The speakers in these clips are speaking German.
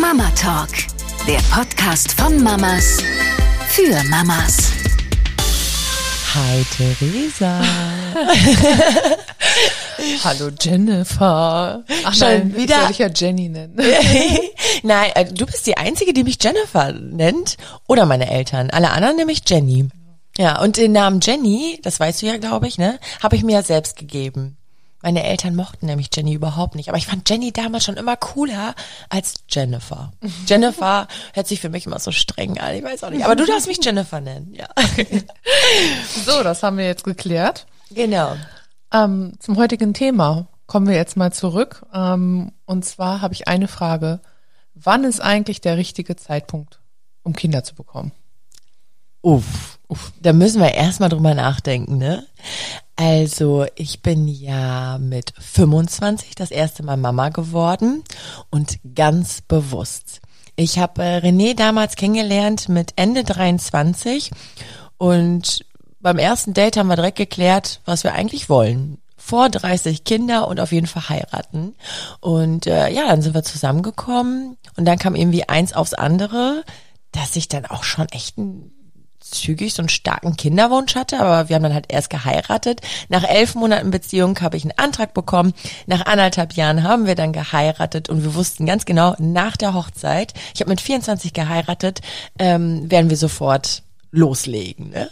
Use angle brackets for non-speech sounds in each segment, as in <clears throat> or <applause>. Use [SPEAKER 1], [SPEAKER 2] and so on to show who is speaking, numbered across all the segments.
[SPEAKER 1] Mama Talk, der Podcast von Mamas für Mamas.
[SPEAKER 2] Hi Theresa. <laughs>
[SPEAKER 3] Hallo Jennifer. Ach
[SPEAKER 2] Schon
[SPEAKER 3] nein,
[SPEAKER 2] wieder?
[SPEAKER 3] soll ich ja Jenny nennen. <laughs>
[SPEAKER 2] Nein, äh, du bist die Einzige, die mich Jennifer nennt. Oder meine Eltern. Alle anderen nämlich Jenny. Ja, und den Namen Jenny, das weißt du ja, glaube ich, ne, habe ich mir ja selbst gegeben. Meine Eltern mochten nämlich Jenny überhaupt nicht. Aber ich fand Jenny damals schon immer cooler als Jennifer. <laughs> Jennifer hört sich für mich immer so streng an. Ich weiß auch nicht. Aber du darfst mich Jennifer nennen. Ja. <laughs>
[SPEAKER 3] So, das haben wir jetzt geklärt.
[SPEAKER 2] Genau.
[SPEAKER 3] Ähm, zum heutigen Thema kommen wir jetzt mal zurück. Ähm, und zwar habe ich eine Frage. Wann ist eigentlich der richtige Zeitpunkt, um Kinder zu bekommen?
[SPEAKER 2] Uff, uff. Da müssen wir erstmal drüber nachdenken, ne? Also, ich bin ja mit 25 das erste Mal Mama geworden und ganz bewusst. Ich habe äh, René damals kennengelernt mit Ende 23 und beim ersten Date haben wir direkt geklärt, was wir eigentlich wollen. Vor 30 Kinder und auf jeden Fall heiraten. Und äh, ja, dann sind wir zusammengekommen und dann kam irgendwie eins aufs andere, dass ich dann auch schon echt ein zügig so einen starken Kinderwunsch hatte, aber wir haben dann halt erst geheiratet. Nach elf Monaten Beziehung habe ich einen Antrag bekommen. Nach anderthalb Jahren haben wir dann geheiratet und wir wussten ganz genau, nach der Hochzeit, ich habe mit 24 geheiratet, ähm, werden wir sofort loslegen. Ne?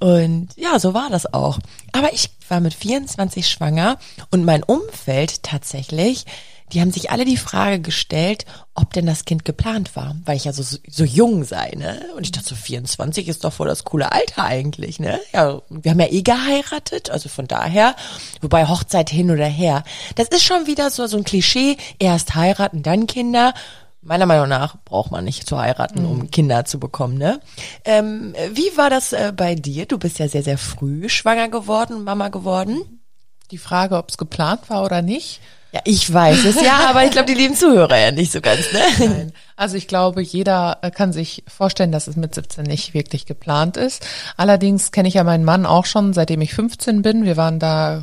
[SPEAKER 2] Und ja, so war das auch. Aber ich war mit 24 schwanger und mein Umfeld tatsächlich, die haben sich alle die Frage gestellt, ob denn das Kind geplant war, weil ich ja so, so jung sei, ne? Und ich dachte so, 24 ist doch voll das coole Alter eigentlich, ne? Ja, wir haben ja eh geheiratet, also von daher, wobei Hochzeit hin oder her, das ist schon wieder so, so ein Klischee, erst heiraten, dann Kinder. Meiner Meinung nach braucht man nicht zu heiraten, um Kinder zu bekommen, ne? Ähm, wie war das äh, bei dir? Du bist ja sehr, sehr früh schwanger geworden, Mama geworden.
[SPEAKER 3] Die Frage, ob es geplant war oder nicht.
[SPEAKER 2] Ja, ich weiß es ja, aber ich glaube, die lieben Zuhörer ja nicht so ganz, ne?
[SPEAKER 3] Nein. Also ich glaube, jeder äh, kann sich vorstellen, dass es mit 17 nicht wirklich geplant ist. Allerdings kenne ich ja meinen Mann auch schon, seitdem ich 15 bin. Wir waren da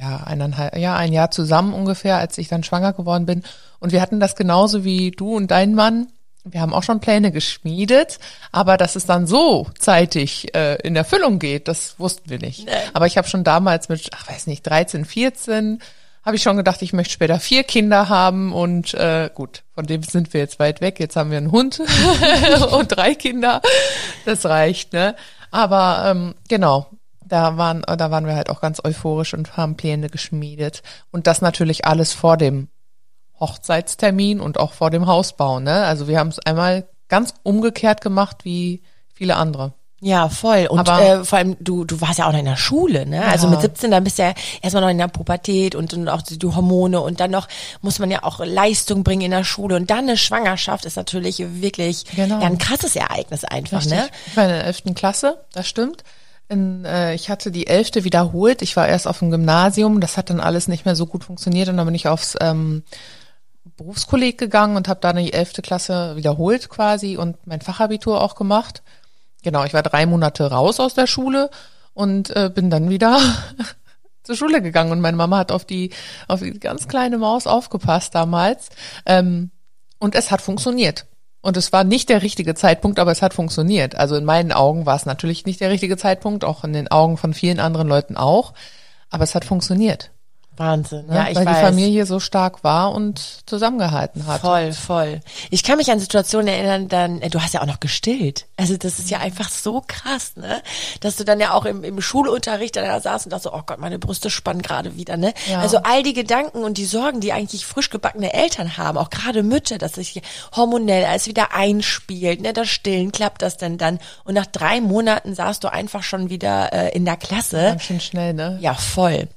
[SPEAKER 3] ja eineinhalb, ja ein Jahr zusammen ungefähr, als ich dann schwanger geworden bin. Und wir hatten das genauso wie du und dein Mann. Wir haben auch schon Pläne geschmiedet, aber dass es dann so zeitig äh, in Erfüllung geht, das wussten wir nicht. Aber ich habe schon damals mit, ach weiß nicht, 13, 14 habe ich schon gedacht, ich möchte später vier Kinder haben und äh, gut, von dem sind wir jetzt weit weg. Jetzt haben wir einen Hund <laughs> und drei Kinder. Das reicht, ne? Aber ähm, genau, da waren, da waren wir halt auch ganz euphorisch und haben Pläne geschmiedet. Und das natürlich alles vor dem Hochzeitstermin und auch vor dem Hausbau, ne? Also wir haben es einmal ganz umgekehrt gemacht wie viele andere.
[SPEAKER 2] Ja, voll. Und
[SPEAKER 3] Aber-
[SPEAKER 2] äh, vor allem, du, du warst ja auch noch in der Schule, ne? Also mit 17, dann bist du ja erstmal noch in der Pubertät und, und auch die, die Hormone und dann noch muss man ja auch Leistung bringen in der Schule und dann eine Schwangerschaft ist natürlich wirklich
[SPEAKER 3] Genau.
[SPEAKER 2] ja, ein krasses Ereignis einfach, ne?
[SPEAKER 3] Ich war in der elften Klasse, das stimmt. In, äh, ich hatte die elfte wiederholt. Ich war erst auf dem Gymnasium. Das hat dann alles nicht mehr so gut funktioniert. Und dann bin ich aufs ähm, Berufskolleg gegangen und habe dann die elfte Klasse wiederholt quasi und mein Fachabitur auch gemacht. Genau, ich war drei Monate raus aus der Schule und äh, bin dann wieder <laughs> zur Schule gegangen und meine Mama hat auf die auf die ganz kleine Maus aufgepasst damals ähm, und es hat funktioniert. Und es war nicht der richtige Zeitpunkt, aber es hat funktioniert. Also in meinen Augen war es natürlich nicht der richtige Zeitpunkt, auch in den Augen von vielen anderen Leuten auch. Aber es hat funktioniert.
[SPEAKER 2] Wahnsinn.
[SPEAKER 3] Ne?
[SPEAKER 2] Ja, ich
[SPEAKER 3] weil
[SPEAKER 2] weiß.
[SPEAKER 3] die Familie so stark war und zusammengehalten hat.
[SPEAKER 2] Voll, voll. Ich kann mich an Situationen erinnern, dann, äh, du hast ja auch noch gestillt. Also das ist ja einfach so krass, ne? Dass du dann ja auch im, im Schulunterricht da saßt und dachtest, so, oh Gott, meine Brüste spannen gerade wieder, ne?
[SPEAKER 3] Ja.
[SPEAKER 2] Also all die Gedanken und die Sorgen, die eigentlich frisch gebackene Eltern haben, auch gerade Mütter, dass sich hormonell alles wieder einspielt, ne? Das Stillen, klappt das denn dann? Und nach drei Monaten saßt du einfach schon wieder äh, in der Klasse.
[SPEAKER 3] Ganz schön schnell, ne?
[SPEAKER 2] Ja, voll.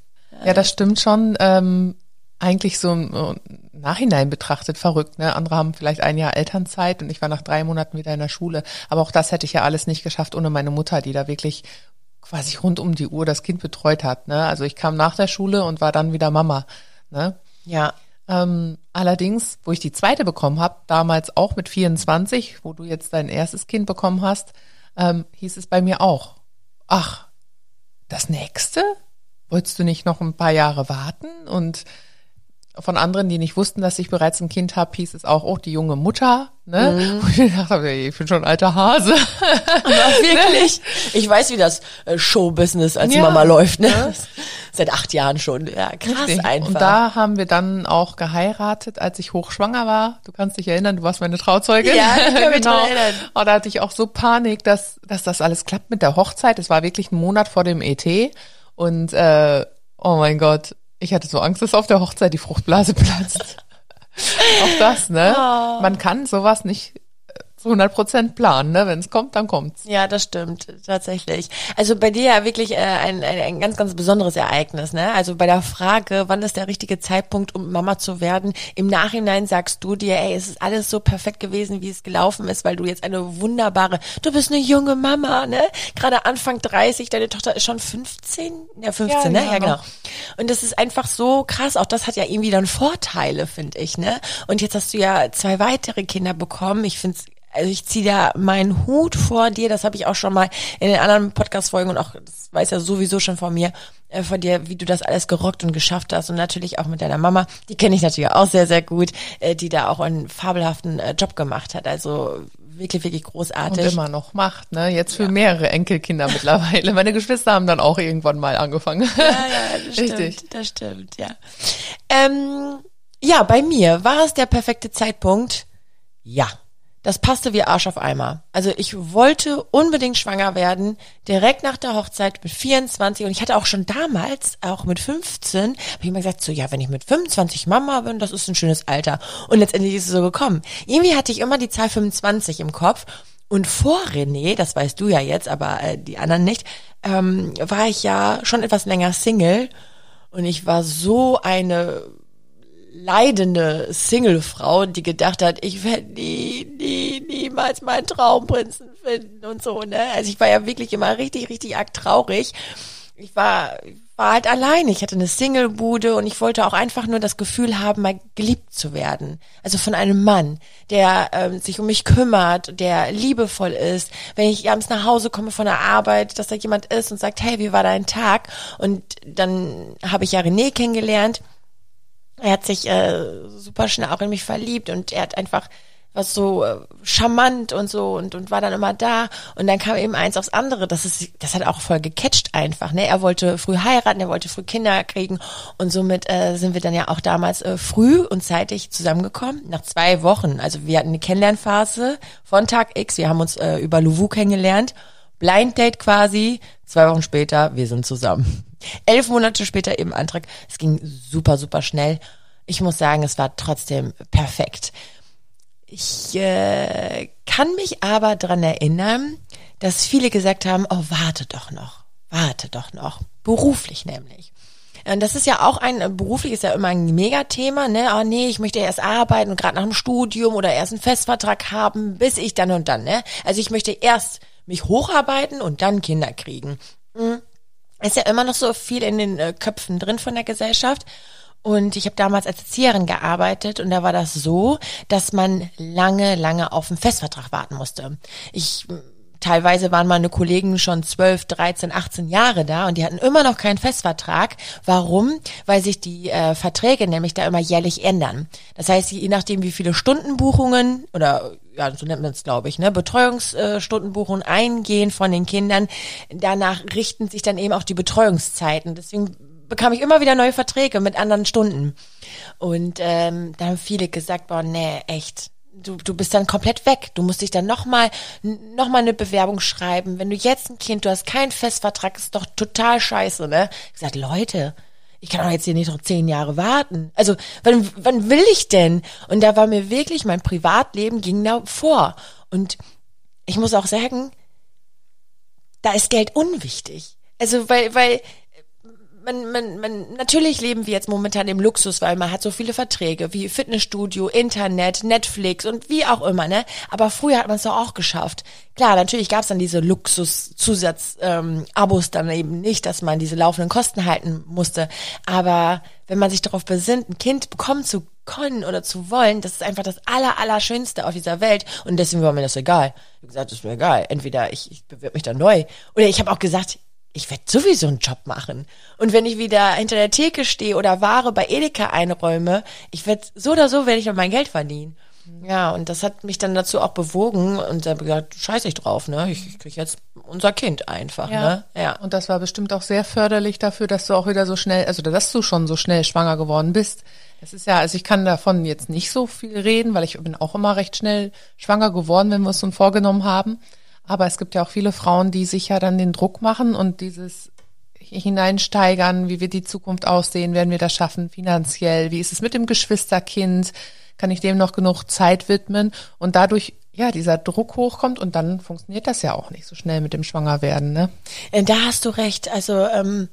[SPEAKER 3] Ja, das stimmt schon. Ähm, eigentlich so im äh, Nachhinein betrachtet verrückt. Ne? Andere haben vielleicht ein Jahr Elternzeit und ich war nach drei Monaten wieder in der Schule. Aber auch das hätte ich ja alles nicht geschafft ohne meine Mutter, die da wirklich quasi rund um die Uhr das Kind betreut hat. Ne? Also ich kam nach der Schule und war dann wieder Mama. Ne?
[SPEAKER 2] Ja.
[SPEAKER 3] Ähm, allerdings, wo ich die zweite bekommen habe, damals auch mit 24, wo du jetzt dein erstes Kind bekommen hast, ähm, hieß es bei mir auch, ach, das nächste? Wolltest du nicht noch ein paar Jahre warten? Und von anderen, die nicht wussten, dass ich bereits ein Kind habe, hieß es auch, oh, die junge Mutter. Ne? <laughs> Und ich dachte, ich bin schon ein alter Hase. <laughs>
[SPEAKER 2] Aber wirklich. Ich weiß, wie das äh, Showbusiness als
[SPEAKER 3] Ja.
[SPEAKER 2] Mama läuft, ne?
[SPEAKER 3] Ja. <laughs>
[SPEAKER 2] Seit acht Jahren schon. Ja, krass
[SPEAKER 3] Richtig.
[SPEAKER 2] einfach.
[SPEAKER 3] Und da haben wir dann auch geheiratet, als ich hochschwanger war. Du kannst dich erinnern, du warst meine Trauzeugin.
[SPEAKER 2] Ja, ich kann mich
[SPEAKER 3] genau.
[SPEAKER 2] erinnern.
[SPEAKER 3] Und da hatte ich auch so Panik, dass, dass das alles klappt mit der Hochzeit. Es war wirklich ein Monat vor dem ET. Und äh, oh mein Gott, ich hatte so Angst, dass auf der Hochzeit die Fruchtblase platzt. <laughs> auch das, ne?
[SPEAKER 2] Oh.
[SPEAKER 3] Man kann sowas nicht 100 Prozent planen, ne? Wenn es kommt, dann kommt's.
[SPEAKER 2] Ja, das stimmt, tatsächlich. Also bei dir ja wirklich äh, ein, ein, ein ganz, ganz besonderes Ereignis, ne? Also bei der Frage, wann ist der richtige Zeitpunkt, um Mama zu werden, im Nachhinein sagst du dir, ey, es ist alles so perfekt gewesen, wie es gelaufen ist, weil du jetzt eine wunderbare, du bist eine junge Mama, ne? Gerade Anfang 30, deine Tochter ist schon 15? Ja, 15,
[SPEAKER 3] Ja,
[SPEAKER 2] ne?
[SPEAKER 3] ja,
[SPEAKER 2] Ja, genau.
[SPEAKER 3] noch.
[SPEAKER 2] Und das ist einfach so krass. Auch das hat ja irgendwie dann Vorteile, finde ich, ne? Und jetzt hast du ja zwei weitere Kinder bekommen. Ich finde also ich ziehe da meinen Hut vor dir, das habe ich auch schon mal in den anderen Podcast-Folgen und auch, das weiß ja sowieso schon von mir, äh, von dir, wie du das alles gerockt und geschafft hast und natürlich auch mit deiner Mama, die kenne ich natürlich auch sehr, sehr gut, äh, die da auch einen fabelhaften äh, Job gemacht hat, also wirklich, wirklich
[SPEAKER 3] Und
[SPEAKER 2] großartig.
[SPEAKER 3] immer noch macht, ne? Jetzt für mehrere Enkelkinder mittlerweile. Meine Geschwister haben dann auch irgendwann mal angefangen.
[SPEAKER 2] Ja, ja, das <laughs>
[SPEAKER 3] Richtig.
[SPEAKER 2] stimmt, das stimmt, ja. Ähm, ja, bei mir war es der perfekte Zeitpunkt. Ja, das passte wie Arsch auf Eimer. Also ich wollte unbedingt schwanger werden, direkt nach der Hochzeit mit 24 und ich hatte auch schon damals, auch mit 15, habe ich immer gesagt, so ja, wenn ich mit 25 Mama bin, das ist ein schönes Alter. Und letztendlich ist es so gekommen. Irgendwie hatte ich immer die Zahl 25 im Kopf und vor René, das weißt du ja jetzt, aber äh, die anderen nicht, ähm, war ich ja schon etwas länger Single und ich war so eine leidende Singlefrau, die gedacht hat, ich werde nie, nie, niemals meinen Traumprinzen finden und so, ne? Also ich war ja wirklich immer richtig, richtig arg traurig. Ich war, war halt alleine. Ich hatte eine Singlebude und ich wollte auch einfach nur das Gefühl haben, mal geliebt zu werden. Also von einem Mann, der ähm, sich um mich kümmert, der liebevoll ist. Wenn ich abends nach Hause komme von der Arbeit, dass da jemand ist und sagt, hey, wie war dein Tag? Und dann habe ich ja René kennengelernt. Er hat sich äh, super schnell auch in mich verliebt und er hat einfach was so äh, charmant und so und und war dann immer da. Und dann kam eben eins aufs andere das ist das hat auch voll gecatcht einfach ne? Er wollte früh heiraten er wollte früh Kinder kriegen und somit äh, sind wir dann ja auch damals äh, früh und zeitig zusammengekommen nach zwei Wochen. Also wir hatten eine Kennenlernphase von Tag X wir haben uns äh, über Louvu kennengelernt Blind Date quasi zwei Wochen später wir sind zusammen elf Monate später eben Antrag es ging super super schnell ich muss sagen es war trotzdem perfekt ich äh, kann mich aber dran erinnern, dass viele gesagt haben, oh, warte doch noch, warte doch noch. Beruflich nämlich. Das ist ja auch ein, beruflich ist ja immer ein Megathema, ne? Oh nee, ich möchte erst arbeiten und gerade nach dem Studium oder erst einen Festvertrag haben, bis ich dann und dann, ne? Also ich möchte erst mich hocharbeiten und dann Kinder kriegen. Mhm. Ist ja immer noch so viel in den äh, Köpfen drin von der Gesellschaft. Und ich habe damals als Erzieherin gearbeitet und da war das so, dass man lange, lange auf einen Festvertrag warten musste. Ich teilweise waren meine Kollegen schon 12, 13, 18 Jahre da und die hatten immer noch keinen Festvertrag. Warum? Weil sich die äh, Verträge nämlich da immer jährlich ändern. Das heißt, je nachdem, wie viele Stundenbuchungen oder ja, so nennt man es, glaube ich, ne, Betreuungsstundenbuchungen eingehen von den Kindern, danach richten sich dann eben auch die Betreuungszeiten. Deswegen bekam ich immer wieder neue Verträge mit anderen Stunden. Und ähm, da haben viele gesagt, boah, nee, echt, du, du bist dann komplett weg. Du musst dich dann nochmal noch mal eine Bewerbung schreiben. Wenn du jetzt ein Kind, du hast keinen Festvertrag, ist doch total scheiße, ne? Ich gesagt, Leute, ich kann doch jetzt hier nicht noch zehn Jahre warten. Also, wann, wann will ich denn? Und da war mir wirklich, mein Privatleben ging da vor. Und ich muss auch sagen, da ist Geld unwichtig. Also, weil, weil, man, man, man, natürlich leben wir jetzt momentan im Luxus, weil man hat so viele Verträge wie Fitnessstudio, Internet, Netflix und wie auch immer, ne? Aber früher hat man es doch auch geschafft. Klar, natürlich gab es dann diese Luxus-Zusatz-Abos dann eben nicht, dass man diese laufenden Kosten halten musste. Aber wenn man sich darauf besinnt, ein Kind bekommen zu können oder zu wollen, das ist einfach das aller, allerschönste auf dieser Welt. Und deswegen war mir das egal. Ich habe gesagt, das ist mir egal. Entweder ich, ich bewirb mich dann neu. Oder ich habe auch gesagt, ich werde sowieso einen Job machen. Und wenn ich wieder hinter der Theke stehe oder Ware bei Edeka einräume, ich werde so oder so werde ich noch mein Geld verdienen. Ja, und das hat mich dann dazu auch bewogen und da habe ich gesagt, scheiß ich drauf, ne? Ich, ich kriege jetzt unser Kind einfach,
[SPEAKER 3] Ja.
[SPEAKER 2] ne? Ja.
[SPEAKER 3] Und das war bestimmt auch sehr förderlich dafür, dass du auch wieder so schnell, also dass du schon so schnell schwanger geworden bist. Das ist ja, also ich kann davon jetzt nicht so viel reden, weil ich bin auch immer recht schnell schwanger geworden, wenn wir es uns vorgenommen haben. Aber es gibt ja auch viele Frauen, die sich ja dann den Druck machen und dieses hineinsteigern, wie wird die Zukunft aussehen, werden wir das schaffen finanziell, wie ist es mit dem Geschwisterkind, kann ich dem noch genug Zeit widmen und dadurch ja dieser Druck hochkommt und dann funktioniert das ja auch nicht so schnell mit dem Schwangerwerden, ne?
[SPEAKER 2] Äh, Da hast du recht. Also ähm,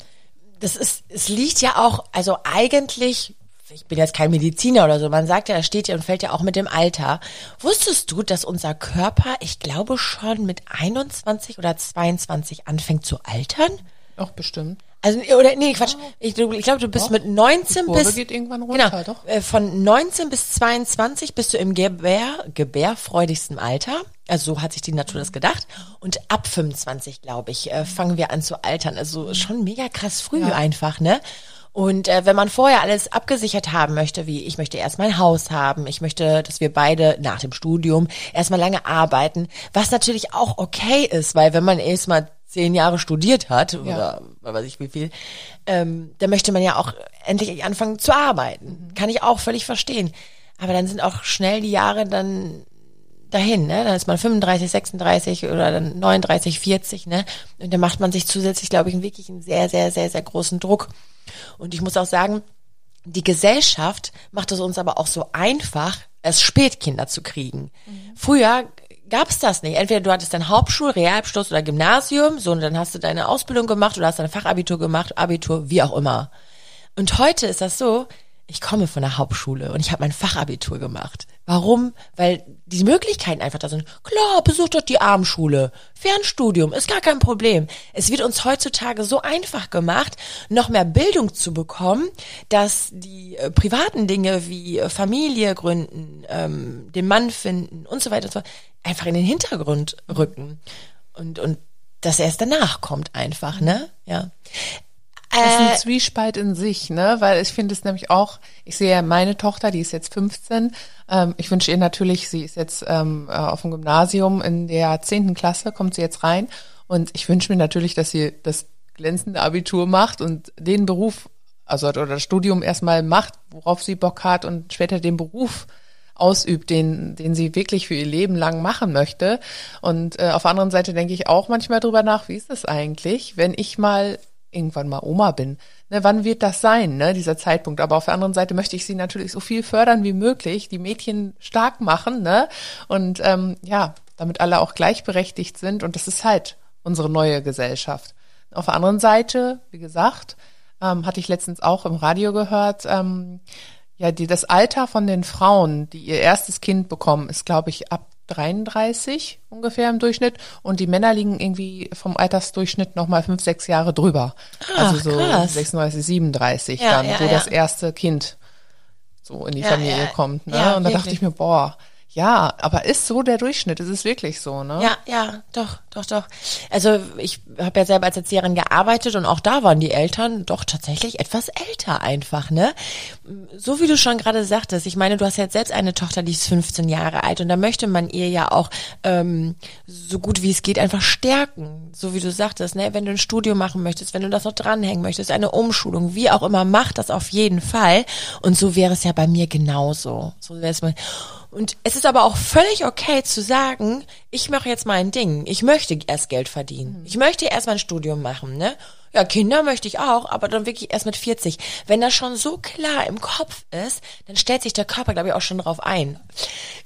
[SPEAKER 2] das ist, es liegt ja auch, also eigentlich, ich bin jetzt kein Mediziner oder so, man sagt ja, das steht ja und fällt ja auch mit dem Alter. Wusstest du, dass unser Körper, ich glaube schon mit 21 oder 22 anfängt zu altern?
[SPEAKER 3] Auch bestimmt.
[SPEAKER 2] Also oder nee, Quatsch. Ich, ich glaube, du bist mit 19
[SPEAKER 3] Kurve
[SPEAKER 2] bis
[SPEAKER 3] geht irgendwann runter,
[SPEAKER 2] genau,
[SPEAKER 3] doch.
[SPEAKER 2] äh, von 19 bis 22 bist du im Gebär, gebärfreudigsten Alter. Also so hat sich die Natur das gedacht. Und ab 25, glaube ich, äh, fangen wir an zu altern. Also schon mega krass früh
[SPEAKER 3] Ja.
[SPEAKER 2] einfach, ne? Und äh, wenn man vorher alles abgesichert haben möchte, wie ich möchte erst mein Haus haben, ich möchte, dass wir beide nach dem Studium erstmal lange arbeiten, was natürlich auch okay ist, weil wenn man erstmal zehn Jahre studiert hat oder was weiß ich wie viel, ähm, dann möchte man ja auch endlich anfangen zu arbeiten. Kann ich auch völlig verstehen. Aber dann sind auch schnell die Jahre dann dahin, ne? Dann ist man 35, 36 oder dann 39, 40, ne? Und dann macht man sich zusätzlich, glaube ich, wirklich einen sehr, sehr, sehr, sehr großen Druck. Und ich muss auch sagen, die Gesellschaft macht es uns aber auch so einfach, es spät Kinder zu kriegen. Früher gab es das nicht. Entweder du hattest dein Hauptschul-, Realabschluss oder Gymnasium, so und dann hast du deine Ausbildung gemacht oder hast dein Fachabitur gemacht, Abitur, wie auch immer. Und heute ist das so, ich komme von der Hauptschule und ich habe mein Fachabitur gemacht. Warum? Weil die Möglichkeiten einfach da sind. Klar, besuch doch die Abendschule. Fernstudium ist gar kein Problem. Es wird uns heutzutage so einfach gemacht, noch mehr Bildung zu bekommen, dass die äh, privaten Dinge wie äh, Familie gründen, ähm, den Mann finden und so weiter und so fort einfach in den Hintergrund rücken. Und, und das erst danach kommt einfach, ne? Ja.
[SPEAKER 3] Das ist
[SPEAKER 2] Äh,
[SPEAKER 3] ein Zwiespalt in sich, ne? Weil ich finde es nämlich auch, ich sehe ja meine Tochter, die ist jetzt 15. Ähm, ich wünsche ihr natürlich, sie ist jetzt ähm, äh, auf dem Gymnasium in der 10. Klasse, kommt sie jetzt rein. Und ich wünsche mir natürlich, dass sie das glänzende Abitur macht und den Beruf, also oder das Studium erstmal macht, worauf sie Bock hat und später den Beruf ausübt, den, den sie wirklich für ihr Leben lang machen möchte. Und äh, auf der anderen Seite denke ich auch manchmal drüber nach, wie ist das eigentlich, wenn ich mal irgendwann mal Oma bin. Ne, wann wird das sein, ne, dieser Zeitpunkt? Aber auf der anderen Seite möchte ich sie natürlich so viel fördern wie möglich, die Mädchen stark machen, ne? Und ähm, ja, damit alle auch gleichberechtigt sind. Und das ist halt unsere neue Gesellschaft. Auf der anderen Seite, wie gesagt, ähm, hatte ich letztens auch im Radio gehört, ähm, ja, die, das Alter von den Frauen, die ihr erstes Kind bekommen, ist, glaube ich, ab 33 ungefähr im Durchschnitt und die Männer liegen irgendwie vom Altersdurchschnitt nochmal fünf, sechs Jahre drüber.
[SPEAKER 2] Ach,
[SPEAKER 3] also so
[SPEAKER 2] krass.
[SPEAKER 3] 36, 37
[SPEAKER 2] Ja,
[SPEAKER 3] dann,
[SPEAKER 2] ja,
[SPEAKER 3] wo
[SPEAKER 2] ja.
[SPEAKER 3] das erste Kind so in die Familie kommt. Ne? Und da dachte ich mir, boah, ja, aber ist so der Durchschnitt, es ist wirklich so, ne?
[SPEAKER 2] Ja, ja, doch, doch, doch. Also ich habe ja selber als Erzieherin gearbeitet und auch da waren die Eltern doch tatsächlich etwas älter einfach, ne? So wie du schon gerade sagtest, ich meine, du hast jetzt selbst eine Tochter, die ist 15 Jahre alt und da möchte man ihr ja auch ähm, so gut wie es geht einfach stärken. So wie du sagtest, ne? Wenn du ein Studium machen möchtest, wenn du das noch dranhängen möchtest, eine Umschulung, wie auch immer, mach das auf jeden Fall. Und so wäre es ja bei mir genauso. So wäre es mal. Und es ist aber auch völlig okay zu sagen, ich mache jetzt mein Ding. Ich möchte erst Geld verdienen. Ich möchte erst mein Studium machen, ne? Ja, Kinder möchte ich auch, aber dann wirklich erst mit 40. Wenn das schon so klar im Kopf ist, dann stellt sich der Körper, glaube ich, auch schon drauf ein.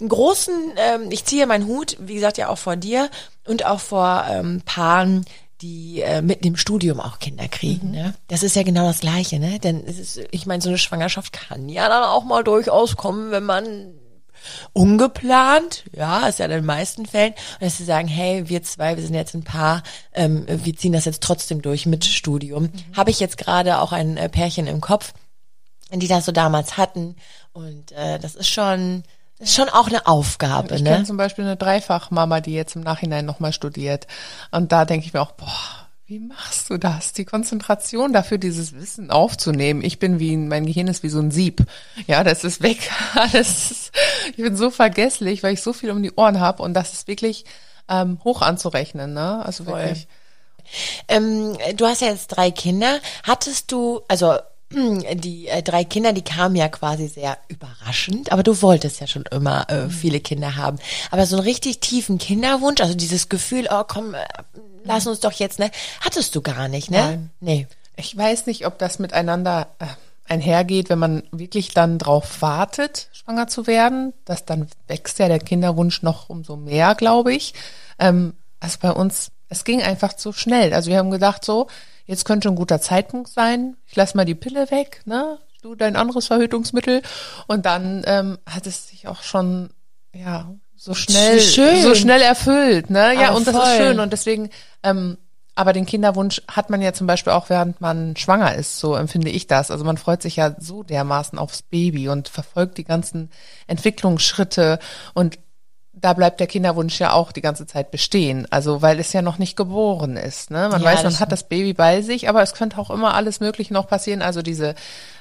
[SPEAKER 2] Einen großen, ähm, ich ziehe meinen Hut, wie gesagt, ja auch vor dir und auch vor ähm, Paaren, die äh, mitten im Studium auch Kinder kriegen. Ne? Das ist ja genau das Gleiche, ne? Denn es ist, ich meine, so eine Schwangerschaft kann ja dann auch mal durchaus kommen, wenn man ungeplant, ja, ist ja in den meisten Fällen, und dass sie sagen, hey, wir zwei, wir sind jetzt ein Paar, ähm, wir ziehen das jetzt trotzdem durch mit Studium. Habe ich jetzt gerade auch ein äh, Pärchen im Kopf, die das so damals hatten, und äh, das ist schon, das ist schon auch eine Aufgabe,
[SPEAKER 3] Ich
[SPEAKER 2] ne?
[SPEAKER 3] kenne zum Beispiel eine Dreifachmama, die jetzt im Nachhinein nochmal studiert. Und da denke ich mir auch, boah, wie machst du das? Die Konzentration dafür, dieses Wissen aufzunehmen. Ich bin wie, mein Gehirn ist wie so ein Sieb. Ja, das ist weg. <laughs> Das ist, ich bin so vergesslich, weil ich so viel um die Ohren habe und das ist wirklich ähm, hoch anzurechnen. Ne? Also
[SPEAKER 2] Voll.
[SPEAKER 3] wirklich.
[SPEAKER 2] Ähm, du hast ja jetzt drei Kinder. Hattest du, also <clears throat> die äh, drei Kinder, die kamen ja quasi sehr überraschend, aber du wolltest ja schon immer
[SPEAKER 3] Mhm.
[SPEAKER 2] äh, viele Kinder haben. Aber so einen richtig tiefen Kinderwunsch, also dieses Gefühl, oh komm, äh, lass uns doch jetzt, ne, hattest du gar nicht, ne?
[SPEAKER 3] Nein.
[SPEAKER 2] Nee.
[SPEAKER 3] Ich weiß nicht, ob das miteinander äh, einhergeht, wenn man wirklich dann drauf wartet, schwanger zu werden. Das dann wächst ja der Kinderwunsch noch umso mehr, glaube ich. Ähm, also bei uns, es ging einfach zu schnell. Also wir haben gedacht so, jetzt könnte ein guter Zeitpunkt sein. Ich lass mal die Pille weg, ne? Du dein anderes Verhütungsmittel. Und dann ähm, hat es sich auch schon, ja, so schnell,
[SPEAKER 2] Schön.
[SPEAKER 3] so schnell erfüllt, ne? Ja,
[SPEAKER 2] Aber
[SPEAKER 3] und das
[SPEAKER 2] voll.
[SPEAKER 3] ist schön. Und deswegen, ähm, aber den Kinderwunsch hat man ja zum Beispiel auch, während man schwanger ist, so empfinde ich das. Also man freut sich ja so dermaßen aufs Baby und verfolgt die ganzen Entwicklungsschritte und da bleibt der Kinderwunsch ja auch die ganze Zeit bestehen. Also weil es ja noch nicht geboren ist. Ne? Man
[SPEAKER 2] Ja,
[SPEAKER 3] weiß,
[SPEAKER 2] das
[SPEAKER 3] man hat das Baby bei sich, aber es könnte auch immer alles Mögliche noch passieren. Also diese,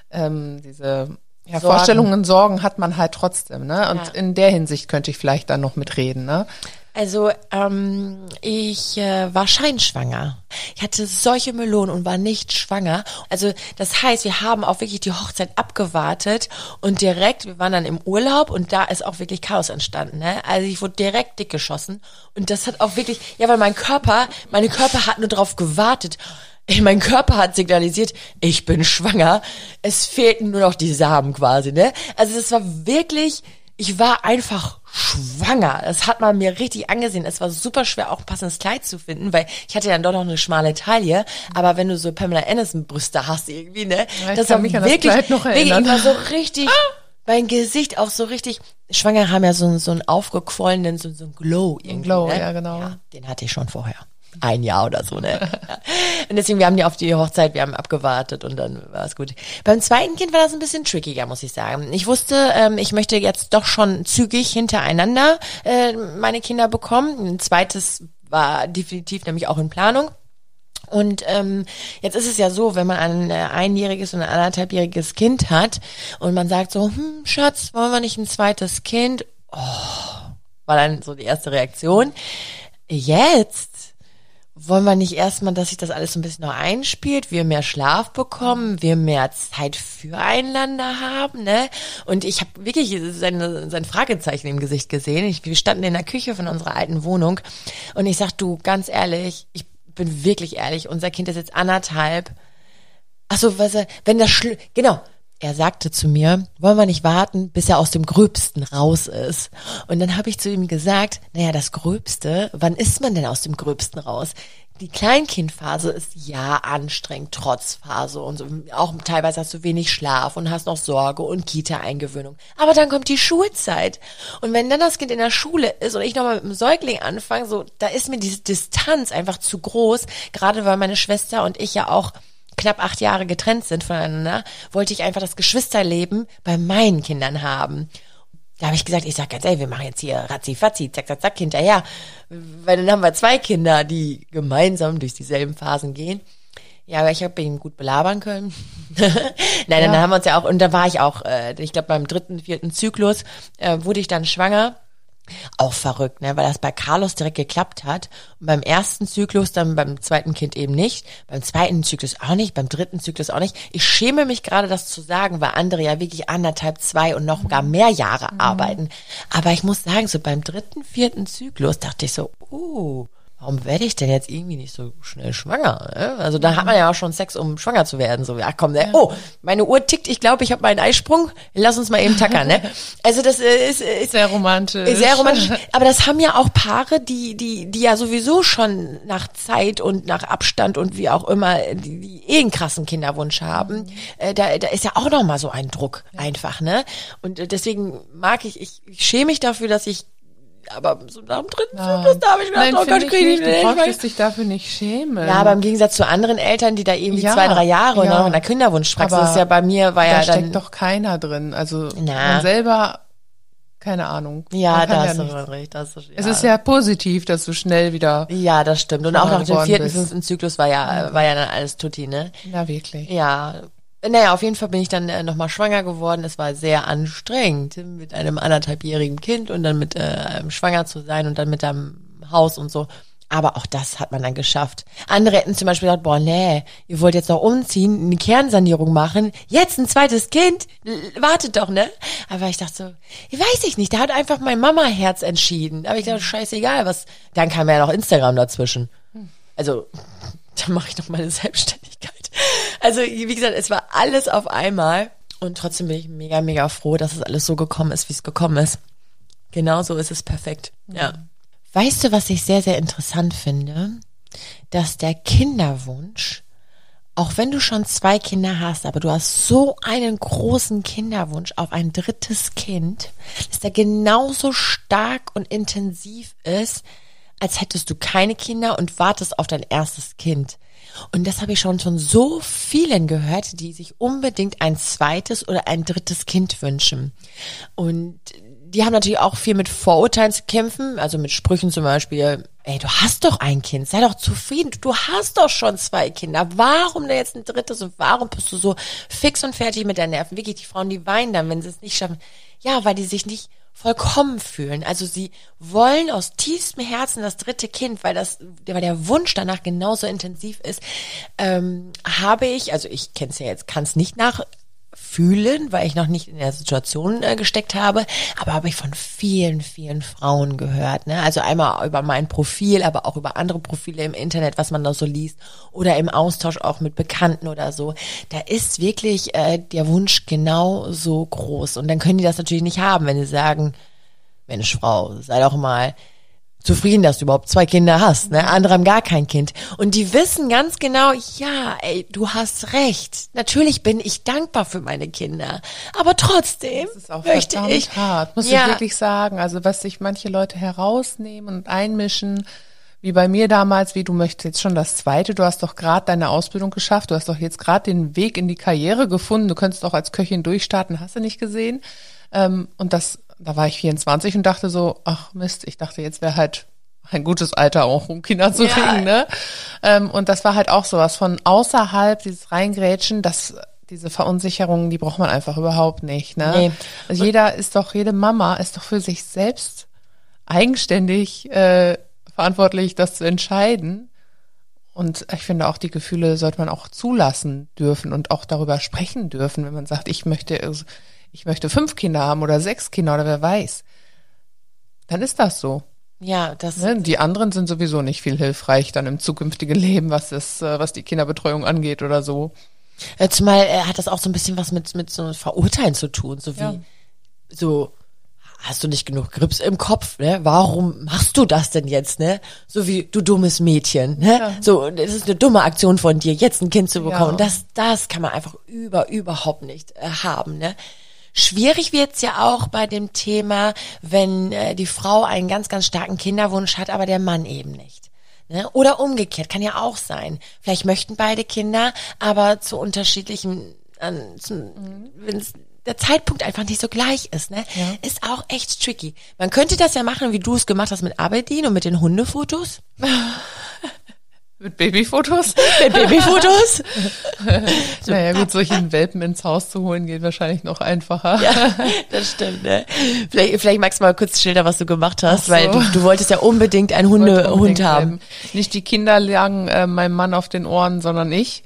[SPEAKER 3] ähm, diese ja,
[SPEAKER 2] Sorgen.
[SPEAKER 3] Vorstellungen, Sorgen hat man halt trotzdem. Ne? Und
[SPEAKER 2] Ja.
[SPEAKER 3] in der Hinsicht könnte ich vielleicht dann noch mitreden. Ne?
[SPEAKER 2] Also ähm, ich äh, war scheinschwanger. Ich hatte solche Melonen und war nicht schwanger. Also das heißt, wir haben auch wirklich die Hochzeit abgewartet und direkt, wir waren dann im Urlaub und da ist auch wirklich Chaos entstanden. Ne? Also ich wurde direkt dick geschossen und das hat auch wirklich, ja, weil mein Körper, meine Körper hat nur darauf gewartet. Mein Körper hat signalisiert, ich bin schwanger. Es fehlten nur noch die Samen quasi, ne? Also das war wirklich, ich war einfach schwanger. Das hat man mir richtig angesehen. Es war super schwer, auch ein passendes Kleid zu finden, weil ich hatte dann doch noch eine schmale Taille. Aber wenn du so Pamela Anderson Brüste hast irgendwie, ne?
[SPEAKER 3] Ja,
[SPEAKER 2] das war
[SPEAKER 3] mich an das
[SPEAKER 2] wirklich, wirklich, ich war so richtig, mein Gesicht auch so richtig, Schwangere haben ja so, so einen aufgequollenen, so, so einen Glow irgendwie.
[SPEAKER 3] Glow,
[SPEAKER 2] ne?
[SPEAKER 3] ja, genau.
[SPEAKER 2] Ja, den hatte ich schon vorher. Ein Jahr oder so, ne? <laughs> Und deswegen, wir haben die auf die Hochzeit, wir haben abgewartet und dann war es gut. Beim zweiten Kind war das ein bisschen trickiger, muss ich sagen. Ich wusste, ähm, ich möchte jetzt doch schon zügig hintereinander äh, meine Kinder bekommen. Ein zweites war definitiv nämlich auch in Planung. Und ähm, jetzt ist es ja so, wenn man ein äh, einjähriges und ein anderthalbjähriges Kind hat und man sagt so, hm, Schatz, wollen wir nicht ein zweites Kind? Oh, war dann so die erste Reaktion. Jetzt wollen wir nicht erstmal, dass sich das alles so ein bisschen noch einspielt, wir mehr Schlaf bekommen, wir mehr Zeit füreinander haben, ne? Und ich habe wirklich seine, sein Fragezeichen im Gesicht gesehen. Ich, wir standen in der Küche von unserer alten Wohnung und ich sag, du, ganz ehrlich, ich bin wirklich ehrlich, unser Kind ist jetzt anderthalb. Ach so, was wenn das schli genau. Er sagte zu mir, wollen wir nicht warten, bis er aus dem Gröbsten raus ist. Und dann habe ich zu ihm gesagt, naja, das Gröbste, wann ist man denn aus dem Gröbsten raus? Die Kleinkindphase ist ja anstrengend, Trotzphase und so. Auch teilweise hast du wenig Schlaf und hast noch Sorge und Kita-Eingewöhnung. Aber dann kommt die Schulzeit. Und wenn dann das Kind in der Schule ist und ich nochmal mit dem Säugling anfange, so, da ist mir diese Distanz einfach zu groß. Gerade weil meine Schwester und ich ja auch knapp acht Jahre getrennt sind voneinander, wollte ich einfach das Geschwisterleben bei meinen Kindern haben. Da habe ich gesagt, ich sag ganz ehrlich, wir machen jetzt hier ratzi-fatzi, zack, zack, zack, hinterher. Weil dann haben wir zwei Kinder, die gemeinsam durch dieselben Phasen gehen. Ja, aber ich habe ihn gut belabern können. <laughs> Nein, dann haben wir uns ja auch, und da war ich auch, äh, ich glaube beim dritten, vierten Zyklus äh, wurde ich dann schwanger. Auch verrückt, ne? weil das bei Carlos direkt geklappt hat. Und beim ersten Zyklus, dann beim zweiten Kind eben nicht. Beim zweiten Zyklus auch nicht, beim dritten Zyklus auch nicht. Ich schäme mich gerade, das zu sagen, weil andere ja wirklich anderthalb, zwei und noch gar mehr Jahre arbeiten. Aber ich muss sagen, so beim dritten, vierten Zyklus dachte ich so, uh, warum werde ich denn jetzt irgendwie nicht so schnell schwanger? Ne? Also da hat man ja auch schon Sex, um schwanger zu werden. So, ach komm, ne? oh, meine Uhr tickt, ich glaube, ich habe meinen Eisprung. Lass uns mal eben tackern, ne? <laughs> Also das äh, ist, ist
[SPEAKER 3] Sehr romantisch.
[SPEAKER 2] sehr <laughs> romantisch. Aber das haben ja auch Paare, die, die, die ja sowieso schon nach Zeit und nach Abstand und wie auch immer, die, die eh einen krassen Kinderwunsch haben. Äh, da, da ist ja auch noch mal so ein Druck einfach, ne? Und äh, deswegen mag ich, ich, ich schäme mich dafür, dass ich aber so nach dem dritten Zyklus, da habe ich gedacht,
[SPEAKER 3] Nein,
[SPEAKER 2] oh Gott,
[SPEAKER 3] ich
[SPEAKER 2] kriege ich
[SPEAKER 3] nicht. Du brauchst dich dafür nicht schämen.
[SPEAKER 2] Ja, aber im Gegensatz zu anderen Eltern, die da irgendwie
[SPEAKER 3] Ja,
[SPEAKER 2] zwei, drei Jahre und
[SPEAKER 3] ja.
[SPEAKER 2] in der Kinderwunschpraxis, ist ja bei mir, war
[SPEAKER 3] da
[SPEAKER 2] ja
[SPEAKER 3] steckt
[SPEAKER 2] dann,
[SPEAKER 3] doch keiner drin. Also
[SPEAKER 2] Na.
[SPEAKER 3] man selber keine Ahnung.
[SPEAKER 2] Ja, da hast du
[SPEAKER 3] nicht-
[SPEAKER 2] schon recht. Das ist, ja.
[SPEAKER 3] Es ist ja positiv, dass du schnell wieder,
[SPEAKER 2] Ja, das stimmt. Und auch nach dem vierten, fünften Zyklus war ja, war ja dann alles tutti, ne?
[SPEAKER 3] na wirklich.
[SPEAKER 2] Ja. Naja, auf jeden Fall bin ich dann äh, nochmal schwanger geworden. Es war sehr anstrengend, mit einem anderthalbjährigen Kind und dann mit äh, schwanger zu sein und dann mit einem Haus und so. Aber auch das hat man dann geschafft. Andere hätten zum Beispiel gesagt, boah, nee, ihr wollt jetzt noch umziehen, eine Kernsanierung machen, jetzt ein zweites Kind, wartet doch, ne? Aber ich dachte so, weiß ich nicht, da hat einfach mein Mama-Herz entschieden. Aber ich dachte, scheißegal, was, dann kam ja noch Instagram dazwischen. Also, <laughs> dann mache ich noch meine Selbstständigkeit. Also, wie gesagt, es war alles auf einmal. Und trotzdem bin ich mega, mega froh, dass es alles so gekommen ist, wie es gekommen ist. Genau so ist es perfekt. Ja. Weißt du, was ich sehr, sehr interessant finde? Dass der Kinderwunsch, auch wenn du schon zwei Kinder hast, aber du hast so einen großen Kinderwunsch auf ein drittes Kind, dass der genauso stark und intensiv ist, als hättest du keine Kinder und wartest auf dein erstes Kind. Und das habe ich schon von so vielen gehört, die sich unbedingt ein zweites oder ein drittes Kind wünschen. Und die haben natürlich auch viel mit Vorurteilen zu kämpfen, also mit Sprüchen zum Beispiel, ey, du hast doch ein Kind, sei doch zufrieden, du hast doch schon zwei Kinder, warum denn jetzt ein drittes und warum bist du so fix und fertig mit deinen Nerven? Wirklich, die Frauen, die weinen dann, wenn sie es nicht schaffen. Ja, weil die sich nicht vollkommen fühlen. Also sie wollen aus tiefstem Herzen das dritte Kind, weil das, weil der Wunsch danach genauso intensiv ist, ähm, habe ich, also ich kenne es ja jetzt, kann es nicht nachfühlen, weil ich noch nicht in der Situation äh, gesteckt habe, aber habe ich von vielen, vielen Frauen gehört. Ne? Also einmal über mein Profil, aber auch über andere Profile im Internet, was man da so liest oder im Austausch auch mit Bekannten oder so. Da ist wirklich äh, der Wunsch genau so groß. Und dann können die das natürlich nicht haben, wenn sie sagen, Mensch, Frau, sei doch mal zufrieden, dass du überhaupt zwei Kinder hast. Ne? Andere haben gar kein Kind. Und die wissen ganz genau, ja, ey, du hast recht. Natürlich bin ich dankbar für meine Kinder. Aber trotzdem
[SPEAKER 3] Das ist auch
[SPEAKER 2] möchte ich.
[SPEAKER 3] hart, muss
[SPEAKER 2] Ja.
[SPEAKER 3] ich wirklich sagen. Also was sich manche Leute herausnehmen und einmischen, wie bei mir damals, wie du möchtest jetzt schon das zweite, du hast doch gerade deine Ausbildung geschafft, du hast doch jetzt gerade den Weg in die Karriere gefunden, du könntest auch als Köchin durchstarten, hast du nicht gesehen. Ähm, und das, da war ich 24 und dachte so, ach Mist, ich dachte, jetzt wäre halt ein gutes Alter auch, um Kinder zu
[SPEAKER 2] Ja.
[SPEAKER 3] kriegen, ne? Ähm, und das war halt auch sowas von außerhalb, dieses Reingrätschen, das, diese Verunsicherungen, die braucht man einfach überhaupt nicht, ne?
[SPEAKER 2] Nee.
[SPEAKER 3] Also jeder ist doch, jede Mama ist doch für sich selbst eigenständig äh, verantwortlich, das zu entscheiden. Und ich finde auch, die Gefühle sollte man auch zulassen dürfen und auch darüber sprechen dürfen, wenn man sagt, ich möchte, also, ich möchte fünf Kinder haben oder sechs Kinder oder wer weiß. Dann ist das so.
[SPEAKER 2] Ja, das
[SPEAKER 3] Ne? Die anderen sind sowieso nicht viel hilfreich dann im zukünftigen Leben, was das, äh, was die Kinderbetreuung angeht oder so.
[SPEAKER 2] Äh, Zumal äh, hat das auch so ein bisschen was mit, mit so Verurteilen zu tun, so wie,
[SPEAKER 3] Ja.
[SPEAKER 2] so, hast du nicht genug Grips im Kopf, ne? Warum machst du das denn jetzt, ne? So wie, du dummes Mädchen, ne?
[SPEAKER 3] Ja.
[SPEAKER 2] So, das ist eine dumme Aktion von dir, jetzt ein Kind zu bekommen.
[SPEAKER 3] Ja.
[SPEAKER 2] Das, das kann man einfach über, überhaupt nicht äh, haben, ne? Schwierig wird's ja auch bei dem Thema, wenn äh, die Frau einen ganz, ganz starken Kinderwunsch hat, aber der Mann eben nicht. Ne? Oder umgekehrt, kann ja auch sein. Vielleicht möchten beide Kinder, aber zu unterschiedlichen, an, zu, wenn's der Zeitpunkt einfach nicht so gleich ist, ne?
[SPEAKER 3] Ja.
[SPEAKER 2] Ist auch echt tricky. Man könnte das ja machen, wie du es gemacht hast mit Abedin und mit den Hundefotos. <laughs>
[SPEAKER 3] Mit Babyfotos? <laughs>
[SPEAKER 2] Mit Babyfotos. <laughs>
[SPEAKER 3] naja, gut, solchen Welpen ins Haus zu holen geht wahrscheinlich noch einfacher.
[SPEAKER 2] ja, das stimmt, ne? Vielleicht, vielleicht magst du mal kurz schildern, was du gemacht hast,
[SPEAKER 3] so.
[SPEAKER 2] weil du, du wolltest ja unbedingt einen Hunde, Hund haben.
[SPEAKER 3] bleiben. Nicht die Kinder lagen äh, meinem Mann auf den Ohren, sondern ich.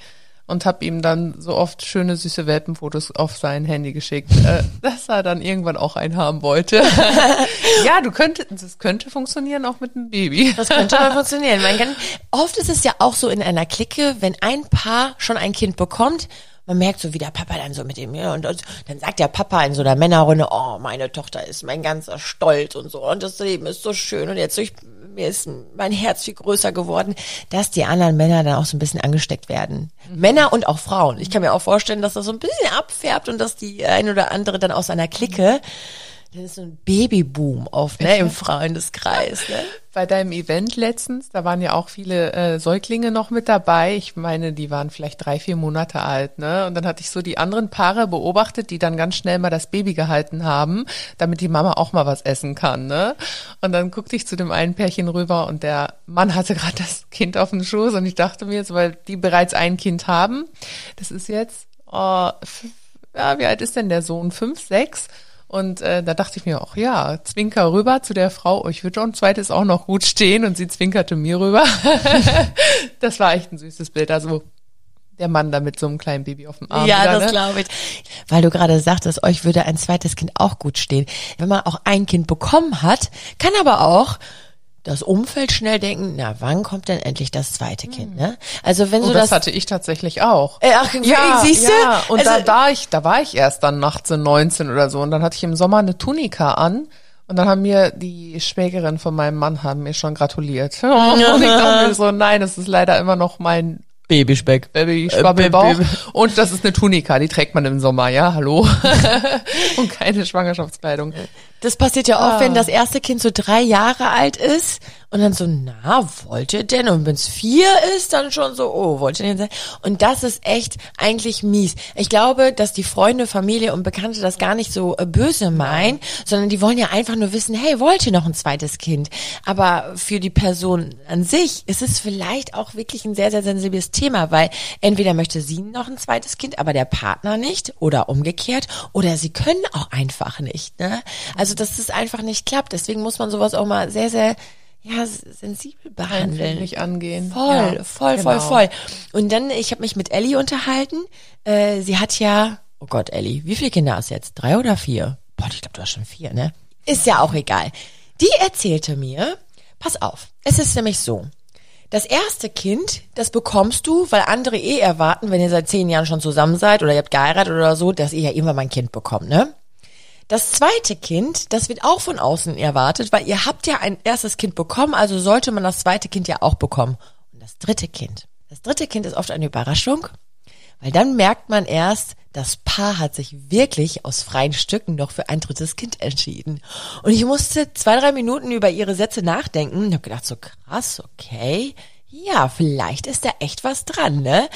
[SPEAKER 3] Und habe ihm dann so oft schöne, süße Welpenfotos auf sein Handy geschickt, äh, dass er dann irgendwann auch einen haben wollte. <laughs> ja, du könntest, das könnte funktionieren auch mit einem Baby.
[SPEAKER 2] Das könnte mal funktionieren. Man kann, oft ist es ja auch so in einer Clique, wenn ein Paar schon ein Kind bekommt, man merkt so, wie der Papa dann so mit dem, ja, und, und dann sagt der Papa in so einer Männerrunde, oh, meine Tochter ist mein ganzer Stolz und so, und das Leben ist so schön, und jetzt durch, mir ist mein Herz viel größer geworden, dass die anderen Männer dann auch so ein bisschen angesteckt werden. Männer und auch Frauen. Ich kann mir auch vorstellen, dass das so ein bisschen abfärbt und dass die ein oder andere dann aus einer Clique dann ist so ein Babyboom auf, ne, im <laughs> Freundeskreis, ne?
[SPEAKER 3] Bei deinem Event letztens, da waren ja auch viele äh, Säuglinge noch mit dabei. Ich meine, die waren vielleicht drei, vier Monate alt, ne? Und dann hatte ich so die anderen Paare beobachtet, die dann ganz schnell mal das Baby gehalten haben, damit die Mama auch mal was essen kann, ne? Und dann guckte ich zu dem einen Pärchen rüber und der Mann hatte gerade das Kind auf dem Schoß und ich dachte mir jetzt, weil die bereits ein Kind haben, das ist jetzt, oh, ja, wie alt ist denn der Sohn? Fünf, sechs? Und äh, da dachte ich mir auch, ja, zwinker rüber zu der Frau, oh, ich würde schon ein zweites auch noch gut stehen und sie zwinkerte mir rüber. <laughs> das war echt ein süßes Bild. Also der Mann da mit so einem kleinen Baby auf dem Arm.
[SPEAKER 2] Ja,
[SPEAKER 3] wieder,
[SPEAKER 2] das
[SPEAKER 3] ne?
[SPEAKER 2] glaube ich. Weil du gerade sagtest, euch würde ein zweites Kind auch gut stehen. Wenn man auch ein Kind bekommen hat, kann aber auch das Umfeld schnell denken, na, wann kommt denn endlich das zweite Kind, ne? Also wenn
[SPEAKER 3] Oh,
[SPEAKER 2] so
[SPEAKER 3] das,
[SPEAKER 2] das,
[SPEAKER 3] hatte ich tatsächlich auch.
[SPEAKER 2] Äh, ach, siehst du?
[SPEAKER 3] Ja, und
[SPEAKER 2] Also-
[SPEAKER 3] da war ich, da war ich erst dann nachts in 19 oder so und dann hatte ich im Sommer eine Tunika an und dann haben mir die Schwägerin von meinem Mann haben mir schon gratuliert. <laughs> und ich dachte mir so, nein, das ist leider immer noch mein
[SPEAKER 2] Babyspeck.
[SPEAKER 3] Baby
[SPEAKER 2] Äh,
[SPEAKER 3] und das ist eine Tunika, die trägt man im Sommer, ja, hallo. <laughs> und keine Schwangerschaftskleidung.
[SPEAKER 2] Das passiert ja
[SPEAKER 3] Ah.
[SPEAKER 2] oft, wenn das erste Kind so drei Jahre alt ist und dann so, na, wollt ihr denn? Und wenn es vier ist, dann schon so, oh, wollt ihr denn sein? Und das ist echt eigentlich mies. Ich glaube, dass die Freunde, Familie und Bekannte das gar nicht so äh, böse meinen, sondern die wollen ja einfach nur wissen, hey, wollt ihr noch ein zweites Kind? Aber für die Person an sich ist es vielleicht auch wirklich ein sehr, sehr sensibles Thema, weil entweder möchte sie noch ein zweites Kind, aber der Partner nicht oder umgekehrt oder sie können auch einfach nicht. Ne? Also dass es einfach nicht klappt. Deswegen muss man sowas auch mal sehr, sehr ja, sensibel behandeln.
[SPEAKER 3] Nicht angehen.
[SPEAKER 2] Voll,
[SPEAKER 3] Ja,
[SPEAKER 2] voll, voll,
[SPEAKER 3] genau.
[SPEAKER 2] voll. Und dann, ich habe mich mit Ellie unterhalten. Äh, sie hat ja, oh Gott, Ellie, wie viele Kinder hast du jetzt? Drei oder vier? Boah, ich glaube, du hast schon vier, ne? Ist ja auch egal. Die erzählte mir, pass auf, es ist nämlich so. Das erste Kind, das bekommst du, weil andere eh erwarten, wenn ihr seit zehn Jahren schon zusammen seid oder ihr habt geheiratet oder so, dass ihr ja irgendwann mal ein Kind bekommt, ne? Das zweite Kind, das wird auch von außen erwartet, weil ihr habt ja ein erstes Kind bekommen, also sollte man das zweite Kind ja auch bekommen. Und das dritte Kind. Das dritte Kind ist oft eine Überraschung, weil dann merkt man erst, das Paar hat sich wirklich aus freien Stücken noch für ein drittes Kind entschieden. Und ich musste zwei, drei Minuten über ihre Sätze nachdenken und habe gedacht, so krass, okay. Ja, vielleicht ist da echt was dran, ne?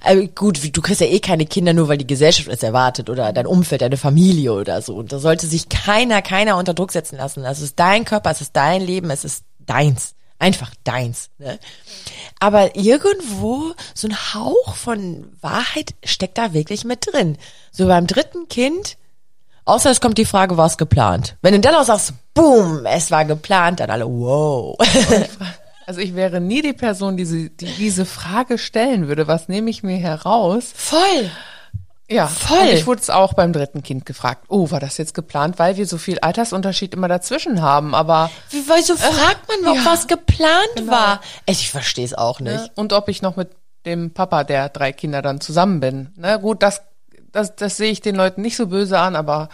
[SPEAKER 2] Also gut, du kriegst ja eh keine Kinder, nur weil die Gesellschaft es erwartet oder dein Umfeld, deine Familie oder so. Und da sollte sich keiner, keiner unter Druck setzen lassen. Das ist dein Körper, es ist dein Leben, es ist deins. Einfach deins. Ne? Aber irgendwo so ein Hauch von Wahrheit steckt da wirklich mit drin. So beim dritten Kind, außer es kommt die Frage, war es geplant? Wenn du dann auch sagst, boom, es war geplant, dann alle, wow. <laughs>
[SPEAKER 3] Also ich wäre nie die Person, die, sie, die diese Frage stellen würde. Was nehme ich mir heraus?
[SPEAKER 2] Voll.
[SPEAKER 3] Ja,
[SPEAKER 2] Voll.
[SPEAKER 3] Und ich wurde es auch beim dritten Kind gefragt. Oh, war das jetzt geplant, weil wir so viel Altersunterschied immer dazwischen haben. Aber
[SPEAKER 2] Wie, wieso fragt man, ob
[SPEAKER 3] ja.
[SPEAKER 2] was geplant war? Ich verstehe es auch nicht.
[SPEAKER 3] ne? und ob ich noch mit dem Papa der drei Kinder dann zusammen bin. Ne, gut, das, das, das sehe ich den Leuten nicht so böse an, aber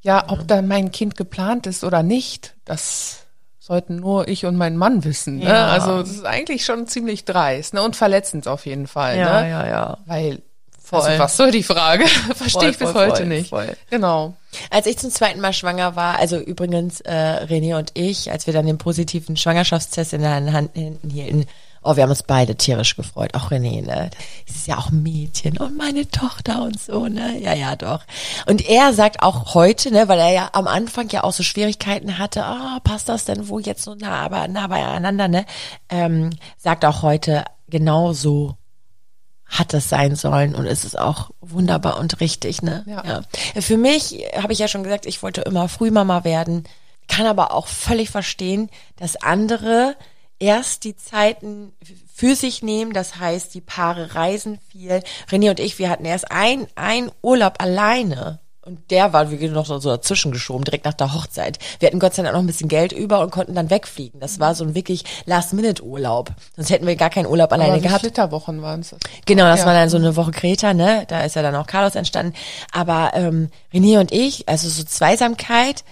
[SPEAKER 3] ja, ob dann mein Kind geplant ist oder nicht, das sollten nur ich und mein Mann wissen. Ne?
[SPEAKER 2] Ja.
[SPEAKER 3] Also das ist eigentlich schon ziemlich dreist ne? und verletzend auf jeden Fall. ne?
[SPEAKER 2] ja, ja.
[SPEAKER 3] Weil,
[SPEAKER 2] Voll.
[SPEAKER 3] also was soll die Frage? <laughs> Verstehe ich bis
[SPEAKER 2] voll,
[SPEAKER 3] heute
[SPEAKER 2] voll,
[SPEAKER 3] nicht.
[SPEAKER 2] voll.
[SPEAKER 3] Genau.
[SPEAKER 2] Als ich zum zweiten Mal schwanger war, also übrigens äh, René und ich, als wir dann den positiven Schwangerschaftstest in der Hand hinten hielten, oh, wir haben uns beide tierisch gefreut, auch René, ne? Es ist ja auch ein Mädchen und meine Tochter und so, ne? Ja, ja, doch. Und er sagt auch heute, ne, weil er ja am Anfang ja auch so Schwierigkeiten hatte, ah, passt das denn wo jetzt so nah, aber nah beieinander, ne? Ähm, sagt auch heute genau so hat das sein sollen und es ist auch wunderbar und richtig, ne?
[SPEAKER 3] Ja.
[SPEAKER 2] Für mich habe ich ja schon gesagt, ich wollte immer Frühmama werden, kann aber auch völlig verstehen, dass andere erst die Zeiten für sich nehmen, das heißt, die Paare reisen viel. René und ich, wir hatten erst ein, ein Urlaub alleine. Und der war wie noch so, dazwischen geschoben, direkt nach der Hochzeit. Wir hatten Gott sei Dank noch ein bisschen Geld über und konnten dann wegfliegen. Das war so ein wirklich Last-Minute-Urlaub. Sonst hätten wir gar keinen Urlaub alleine
[SPEAKER 3] Aber
[SPEAKER 2] gehabt.
[SPEAKER 3] Flitterwochen waren es?
[SPEAKER 2] Genau, das
[SPEAKER 3] Ja.
[SPEAKER 2] war dann so eine Woche Kreta, ne? Da ist ja dann auch Carlos entstanden. Aber ähm, René und ich, also so Zweisamkeit,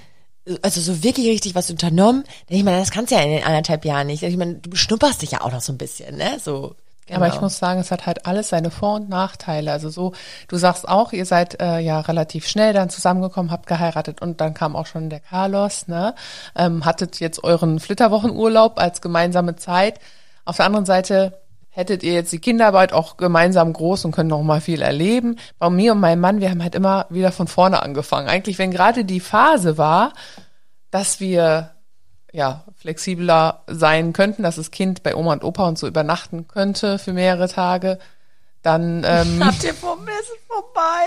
[SPEAKER 2] also so wirklich richtig was unternommen. Ich meine, das kannst du ja in den anderthalb Jahren nicht. Ich meine, du beschnupperst dich ja auch noch so ein bisschen, ne? So Genau.
[SPEAKER 3] Aber ich muss sagen, es hat halt alles seine Vor- und Nachteile. Also so, du sagst auch, ihr seid äh, ja relativ schnell dann zusammengekommen, habt geheiratet und dann kam auch schon der Carlos, ne? Ähm, hattet jetzt euren Flitterwochenurlaub als gemeinsame Zeit. Auf der anderen Seite hättet ihr jetzt die Kinderarbeit auch gemeinsam groß und könnt noch mal viel erleben. Bei mir und meinem Mann, wir haben halt immer wieder von vorne angefangen. Eigentlich, wenn gerade die Phase war, dass wir ja, flexibler sein könnten, dass das Kind bei Oma und Opa und so übernachten könnte für mehrere Tage, dann, ähm, <laughs>
[SPEAKER 2] Habt ihr vermissen vorbei?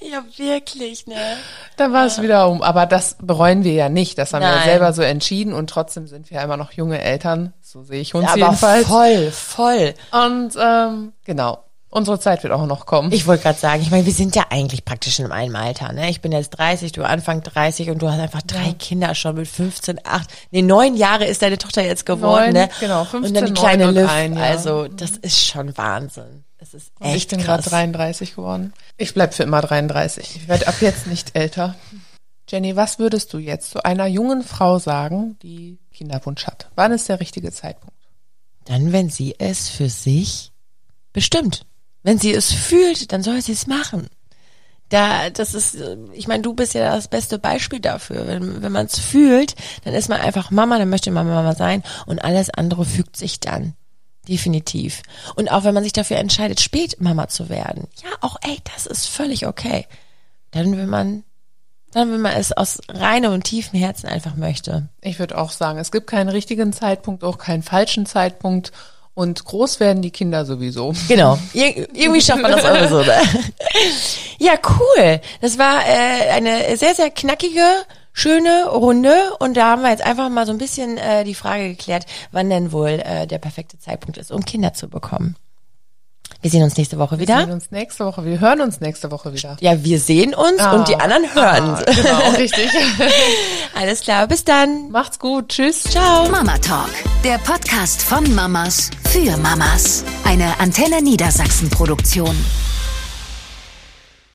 [SPEAKER 2] Ja, wirklich, ne?
[SPEAKER 3] dann war es wieder um. Aber das bereuen wir ja nicht. Das haben wir ja
[SPEAKER 2] Nein.
[SPEAKER 3] selber so entschieden und trotzdem sind wir ja immer noch junge Eltern. So sehe ich uns
[SPEAKER 2] Aber
[SPEAKER 3] jedenfalls.
[SPEAKER 2] voll, voll.
[SPEAKER 3] Und ähm, genau, unsere Zeit wird auch noch kommen.
[SPEAKER 2] Ich wollte gerade sagen, ich meine, wir sind ja eigentlich praktisch in einem Alter, ne? Ich bin jetzt 30, du Anfang 30 und du hast einfach drei Kinder schon mit 15, 8, nee, neun Jahre ist deine Tochter jetzt geworden,
[SPEAKER 3] Neun,
[SPEAKER 2] ne?
[SPEAKER 3] genau,
[SPEAKER 2] und
[SPEAKER 3] 15,
[SPEAKER 2] dann die kleine
[SPEAKER 3] und
[SPEAKER 2] Liv,
[SPEAKER 3] ein, ja.
[SPEAKER 2] also das ist schon Wahnsinn. Das ist
[SPEAKER 3] Und
[SPEAKER 2] echt
[SPEAKER 3] ich bin gerade
[SPEAKER 2] krass.
[SPEAKER 3] 33 geworden. Ich bleib für immer 33. Ich werde ab jetzt nicht älter. Jenny, was würdest du jetzt zu einer jungen Frau sagen, die Kinderwunsch hat? Wann ist der richtige Zeitpunkt?
[SPEAKER 2] Dann, wenn sie es für sich bestimmt. Wenn sie es fühlt, dann soll sie es machen. Da, das ist, ich meine, du bist ja das beste Beispiel dafür. Wenn, wenn man es fühlt, dann ist man einfach Mama, dann möchte man Mama sein und alles andere fügt sich dann. Definitiv. Und auch wenn man sich dafür entscheidet, spät Mama zu werden, ja, auch ey, das ist völlig okay. Dann, wenn man, dann, wenn man es aus reinem und tiefem Herzen einfach möchte.
[SPEAKER 3] Ich würde auch sagen, es gibt keinen richtigen Zeitpunkt, auch keinen falschen Zeitpunkt. Und groß werden die Kinder sowieso.
[SPEAKER 2] Genau. <laughs> Ir irgendwie schafft man das sowieso. Ne? Ja, cool. Das war äh, eine sehr, sehr knackige, schöne Runde. Und da haben wir jetzt einfach mal so ein bisschen äh, die Frage geklärt, wann denn wohl äh, der perfekte Zeitpunkt ist, um Kinder zu bekommen. Wir sehen uns nächste Woche
[SPEAKER 3] Wir sehen
[SPEAKER 2] wieder.
[SPEAKER 3] uns nächste Woche. Wir hören uns nächste Woche wieder.
[SPEAKER 2] Ja, wir sehen uns
[SPEAKER 3] Ah.
[SPEAKER 2] und die anderen hören.
[SPEAKER 3] Ah, genau, <laughs> richtig. <laughs>
[SPEAKER 2] Alles klar, bis dann.
[SPEAKER 3] Macht's gut. Tschüss.
[SPEAKER 2] Ciao.
[SPEAKER 1] Mama Talk, der Podcast von Mamas für Mamas. Eine Antenne Niedersachsen Produktion.